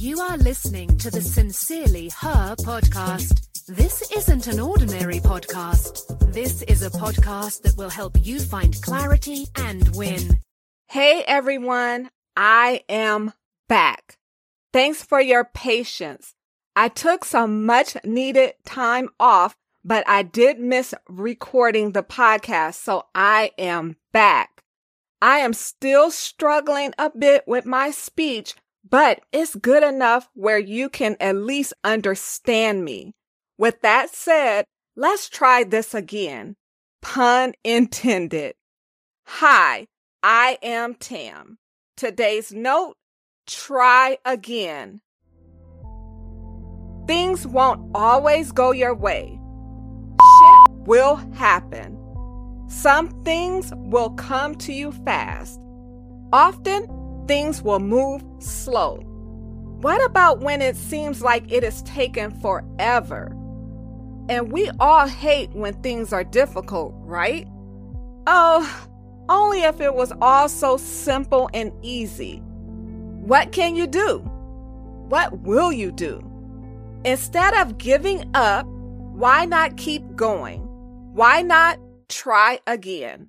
You are listening to the Sincerely Her podcast. This isn't an ordinary podcast. This is a podcast that will help you find clarity and win. Hey everyone, I am back. Thanks for your patience. I took some much needed time off, but I did miss recording the podcast, so I am back. I am still struggling a bit with my speech, but it's good enough where you can at least understand me. With that said, let's try this again. Pun intended. Hi, I am Tam. Today's note, try again. Things won't always go your way. Shit will happen. Some things will come to you fast. Often, things will move slow. What about when it seems like it is taken forever? And we all hate when things are difficult, right? Oh, only if it was all so simple and easy. What can you do? What will you do? Instead of giving up, why not keep going? Why not try again?